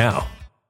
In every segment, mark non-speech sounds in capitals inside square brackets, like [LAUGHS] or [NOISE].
now.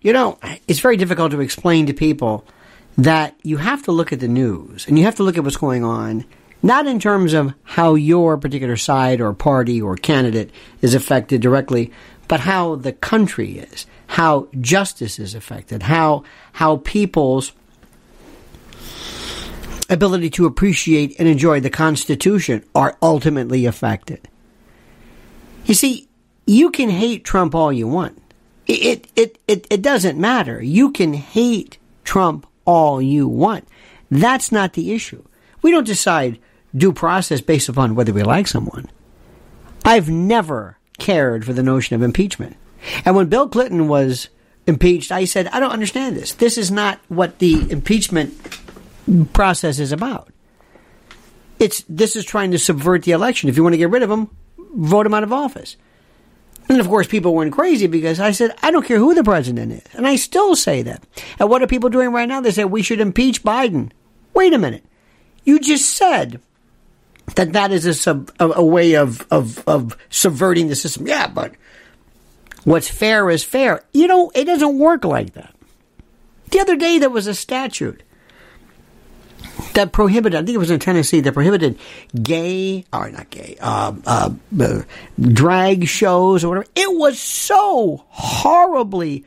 You know, it's very difficult to explain to people that you have to look at the news and you have to look at what's going on, not in terms of how your particular side or party or candidate is affected directly, but how the country is, how justice is affected, how, how people's ability to appreciate and enjoy the Constitution are ultimately affected. You see, you can hate Trump all you want. It, it, it, it doesn't matter. You can hate Trump all you want. That's not the issue. We don't decide due process based upon whether we like someone. I've never cared for the notion of impeachment. And when Bill Clinton was impeached, I said, I don't understand this. This is not what the impeachment process is about. It's this is trying to subvert the election. If you want to get rid of him, vote him out of office. And of course, people went crazy because I said, I don't care who the president is. And I still say that. And what are people doing right now? They say we should impeach Biden. Wait a minute. You just said that that is a, sub, a, a way of, of, of subverting the system. Yeah, but what's fair is fair. You know, it doesn't work like that. The other day there was a statute that prohibited, I think it was in Tennessee, that prohibited gay, or not gay, uh, uh, uh, drag shows or whatever. It was so horribly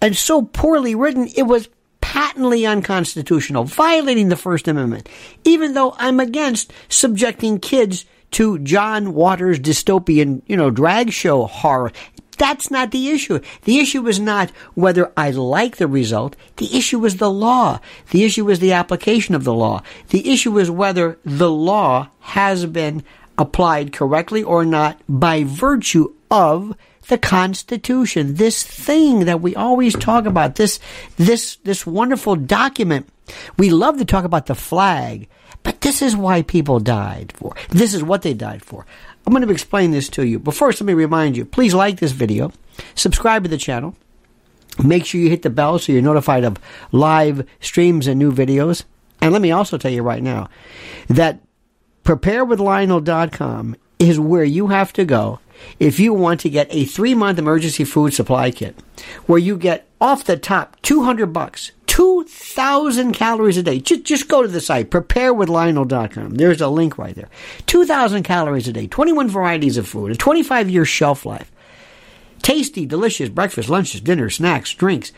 and so poorly written, it was patently unconstitutional, violating the First Amendment, even though I'm against subjecting kids to John Waters' dystopian, you know, drag show horror. That's not the issue. The issue is not whether I like the result. The issue is the law. The issue is the application of the law. The issue is whether the law has been applied correctly or not by virtue of the Constitution. This thing that we always talk about, this, this, this wonderful document. We love to talk about the flag, but this is why people died for. This is what they died for. I'm going to explain this to you. But first, let me remind you please like this video, subscribe to the channel, make sure you hit the bell so you're notified of live streams and new videos. And let me also tell you right now that preparewithlionel.com is where you have to go if you want to get a three month emergency food supply kit where you get off the top 200 bucks 2,000 calories a day. Just, just go to the site, preparewithlionel.com. There's a link right there. 2,000 calories a day, 21 varieties of food, a 25 year shelf life. Tasty, delicious breakfast, lunches, dinners, snacks, drinks.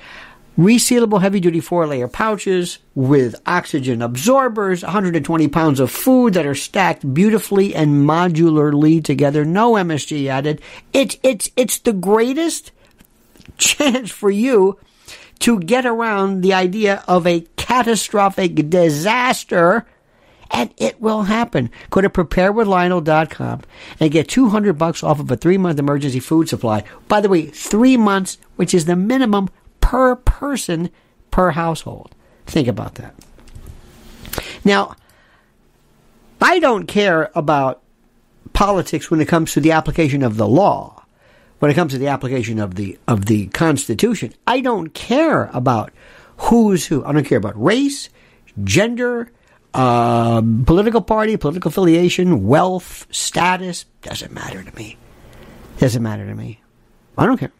Resealable heavy duty four layer pouches with oxygen absorbers, 120 pounds of food that are stacked beautifully and modularly together. No MSG added. It's, it's, it's the greatest [LAUGHS] chance for you to get around the idea of a catastrophic disaster and it will happen. Go to preparewithlionel.com and get 200 bucks off of a three month emergency food supply. By the way, three months, which is the minimum per person per household. Think about that. Now, I don't care about politics when it comes to the application of the law when it comes to the application of the of the Constitution. I don't care about who's who. I don't care about race, gender, uh, political party, political affiliation, wealth, status. Doesn't matter to me. Doesn't matter to me. I don't care.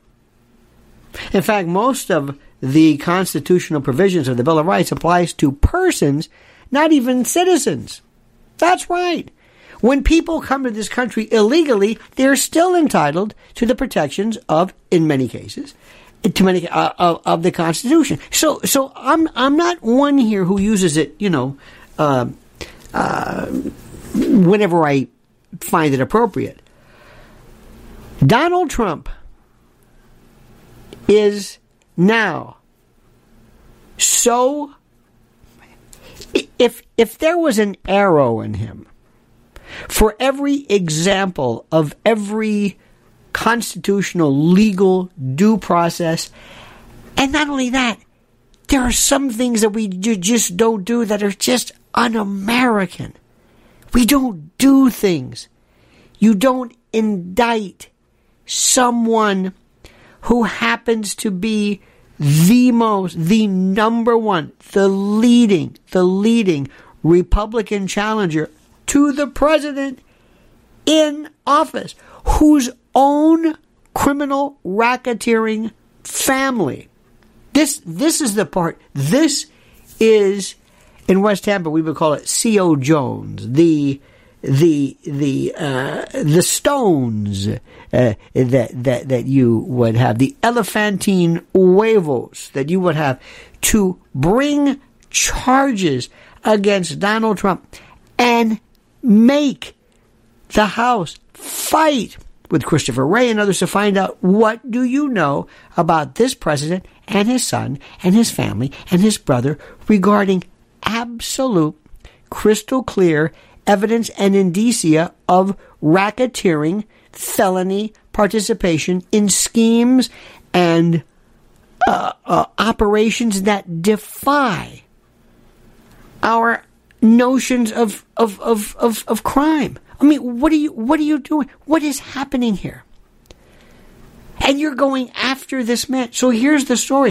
In fact, most of the constitutional provisions of the Bill of Rights applies to persons, not even citizens. That's right. When people come to this country illegally, they're still entitled to the protections of, in many cases, to many uh, of, of, the Constitution. So, so I'm I'm not one here who uses it, you know, uh, uh, whenever I find it appropriate. Donald Trump is now so. If if there was an arrow in him for every example of every constitutional, legal, due process. And not only that, there are some things that we just don't do that are just un American. We don't do things. You don't indict someone who happens to be the most, the number one, the leading, the leading Republican challenger to the president in office whose own criminal racketeering family. This this is the part. This is in West Tampa we would call it C.O. Jones, the the the uh, the stones uh, that that that you would have, the elephantine huevos that you would have to bring charges against Donald Trump and make the House fight with Christopher Wray and others to find out what do you know about this president and his son and his family and his brother regarding absolute crystal clear evidence and indicia of racketeering, felony participation in schemes and uh, uh, operations that defy our notions of, of, of, of, of crime. I mean, what are you what are you doing? What is happening here? And you're going after this man. So here's the story.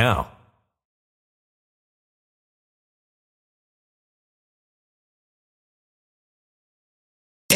now.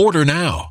Order now.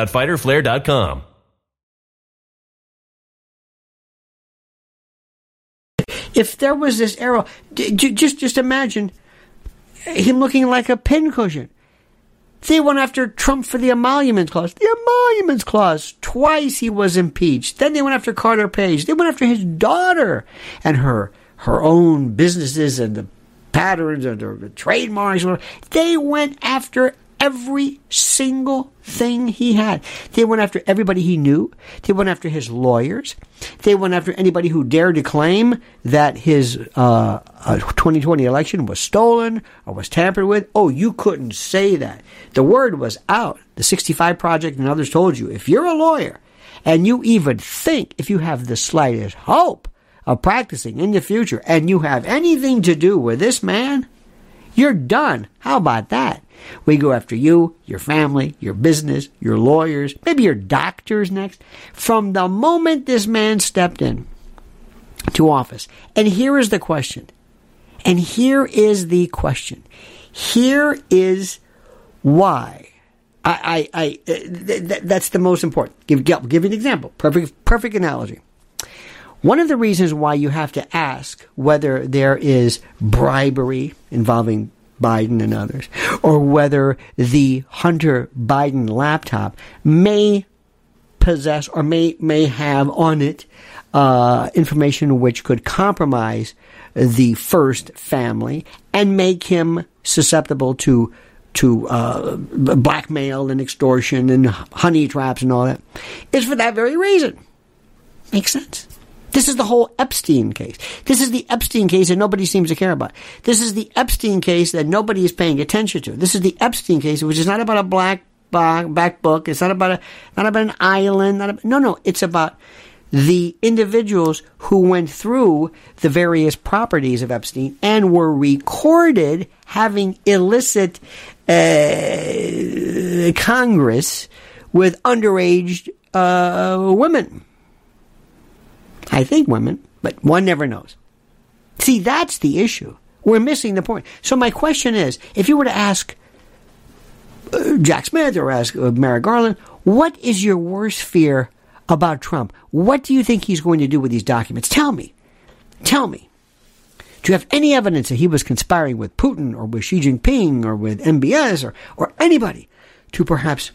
www.fighterflare.com. If there was this arrow, just just imagine him looking like a pincushion. They went after Trump for the emoluments clause. The emoluments clause. Twice he was impeached. Then they went after Carter Page. They went after his daughter and her her own businesses and the patterns and the trademarks. They went after every single thing he had. They went after everybody he knew. They went after his lawyers. They went after anybody who dared to claim that his uh, 2020 election was stolen or was tampered with. Oh, you couldn't say that. The word was out. The 65 Project and others told you if you're a lawyer and you even think, if you have the slightest hope of practicing in the future and you have anything to do with this man, you're done. How about that? We go after you, your family, your business, your lawyers, maybe your doctors next. From the moment this man stepped in to office. And here is the question. And here is the question. Here is why. I, I, I uh, th- th- that's the most important. Give, give, give an example. Perfect, perfect analogy. One of the reasons why you have to ask whether there is bribery involving Biden and others, or whether the Hunter Biden laptop may possess or may may have on it uh, information which could compromise the first family and make him susceptible to to uh, blackmail and extortion and honey traps and all that is for that very reason. Makes sense. This is the whole Epstein case. This is the Epstein case that nobody seems to care about. This is the Epstein case that nobody is paying attention to. This is the Epstein case, which is not about a black back book. It's not about a, not about an island. Not about, no, no. It's about the individuals who went through the various properties of Epstein and were recorded having illicit uh, Congress with underage uh, women. I think women, but one never knows. See, that's the issue. We're missing the point. So my question is, if you were to ask uh, Jack Smith or ask uh, Merrick Garland, what is your worst fear about Trump? What do you think he's going to do with these documents? Tell me. Tell me. Do you have any evidence that he was conspiring with Putin or with Xi Jinping or with MBS or, or anybody to perhaps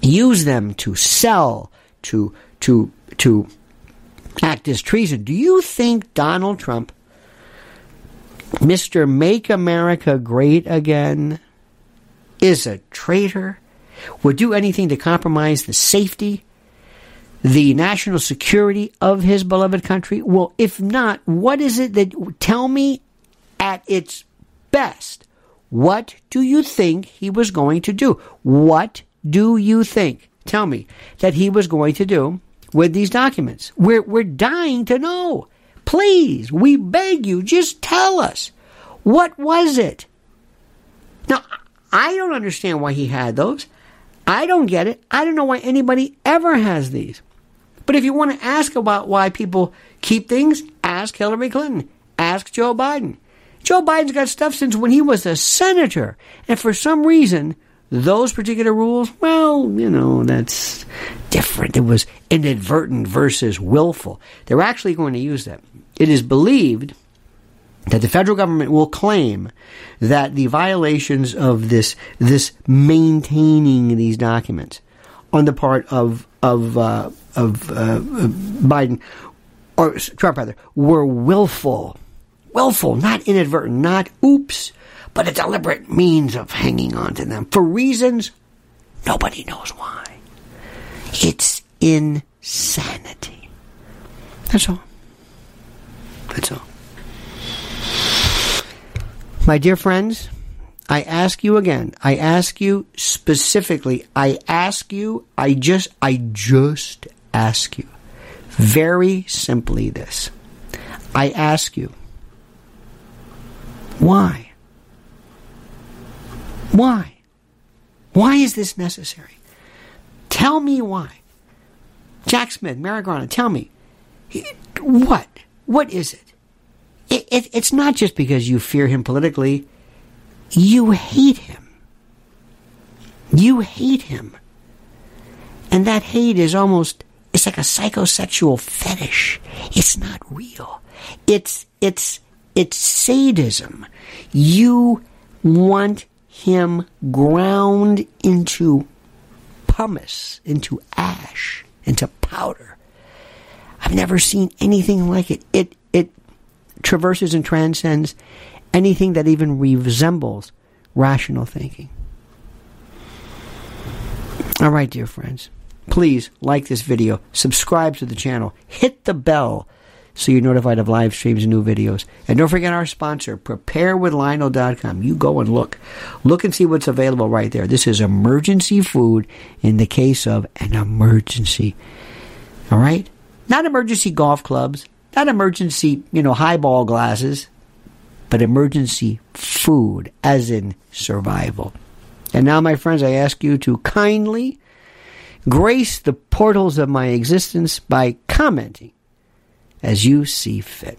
use them to sell, to, to, to act as treason? Do you think Donald Trump, Mr. Make America Great Again, is a traitor? Would do anything to compromise the safety the national security of his beloved country? Well, if not, what is it that tell me at its best? What do you think he was going to do? What do you think? Tell me that he was going to do with these documents. We're, we're dying to know. Please, we beg you, just tell us. What was it? Now, I don't understand why he had those. I don't get it. I don't know why anybody ever has these. But if you want to ask about why people keep things, ask Hillary Clinton. Ask Joe Biden. Joe Biden's got stuff since when he was a senator. And for some reason, those particular rules, well, you know, that's different. It was inadvertent versus willful. They're actually going to use that. It is believed that the federal government will claim that the violations of this this maintaining these documents on the part of of uh, of uh, Biden or Trump rather were willful, willful, not inadvertent, not oops, but a deliberate means of hanging on to them for reasons nobody knows why. It's insanity. That's all. That's all. My dear friends, I ask you again. I ask you specifically. I ask you. I just. I just ask you very simply this. I ask you. Why? Why? Why is this necessary? Tell me why. Jack Smith, Merrick Garland, tell me. What? What is it? It, it? It's not just because you fear him politically you hate him. You hate him. And that hate is almost it's like a psychosexual fetish. It's not real. It's it's it's sadism. You want him ground into pumice, into ash, into powder. I've never seen anything like it. It it traverses and transcends anything that even resembles rational thinking. All right, dear friends, please like this video, subscribe to the channel, hit the bell so you're notified of live streams and new videos. And don't forget our sponsor, preparewithlionel.com. You go and look. Look and see what's available right there. This is emergency food in the case of an emergency. All right? Not emergency golf clubs, not emergency, you know, highball glasses but emergency food, as in survival. And now, my friends, I ask you to kindly grace the portals of my existence by commenting as you see fit.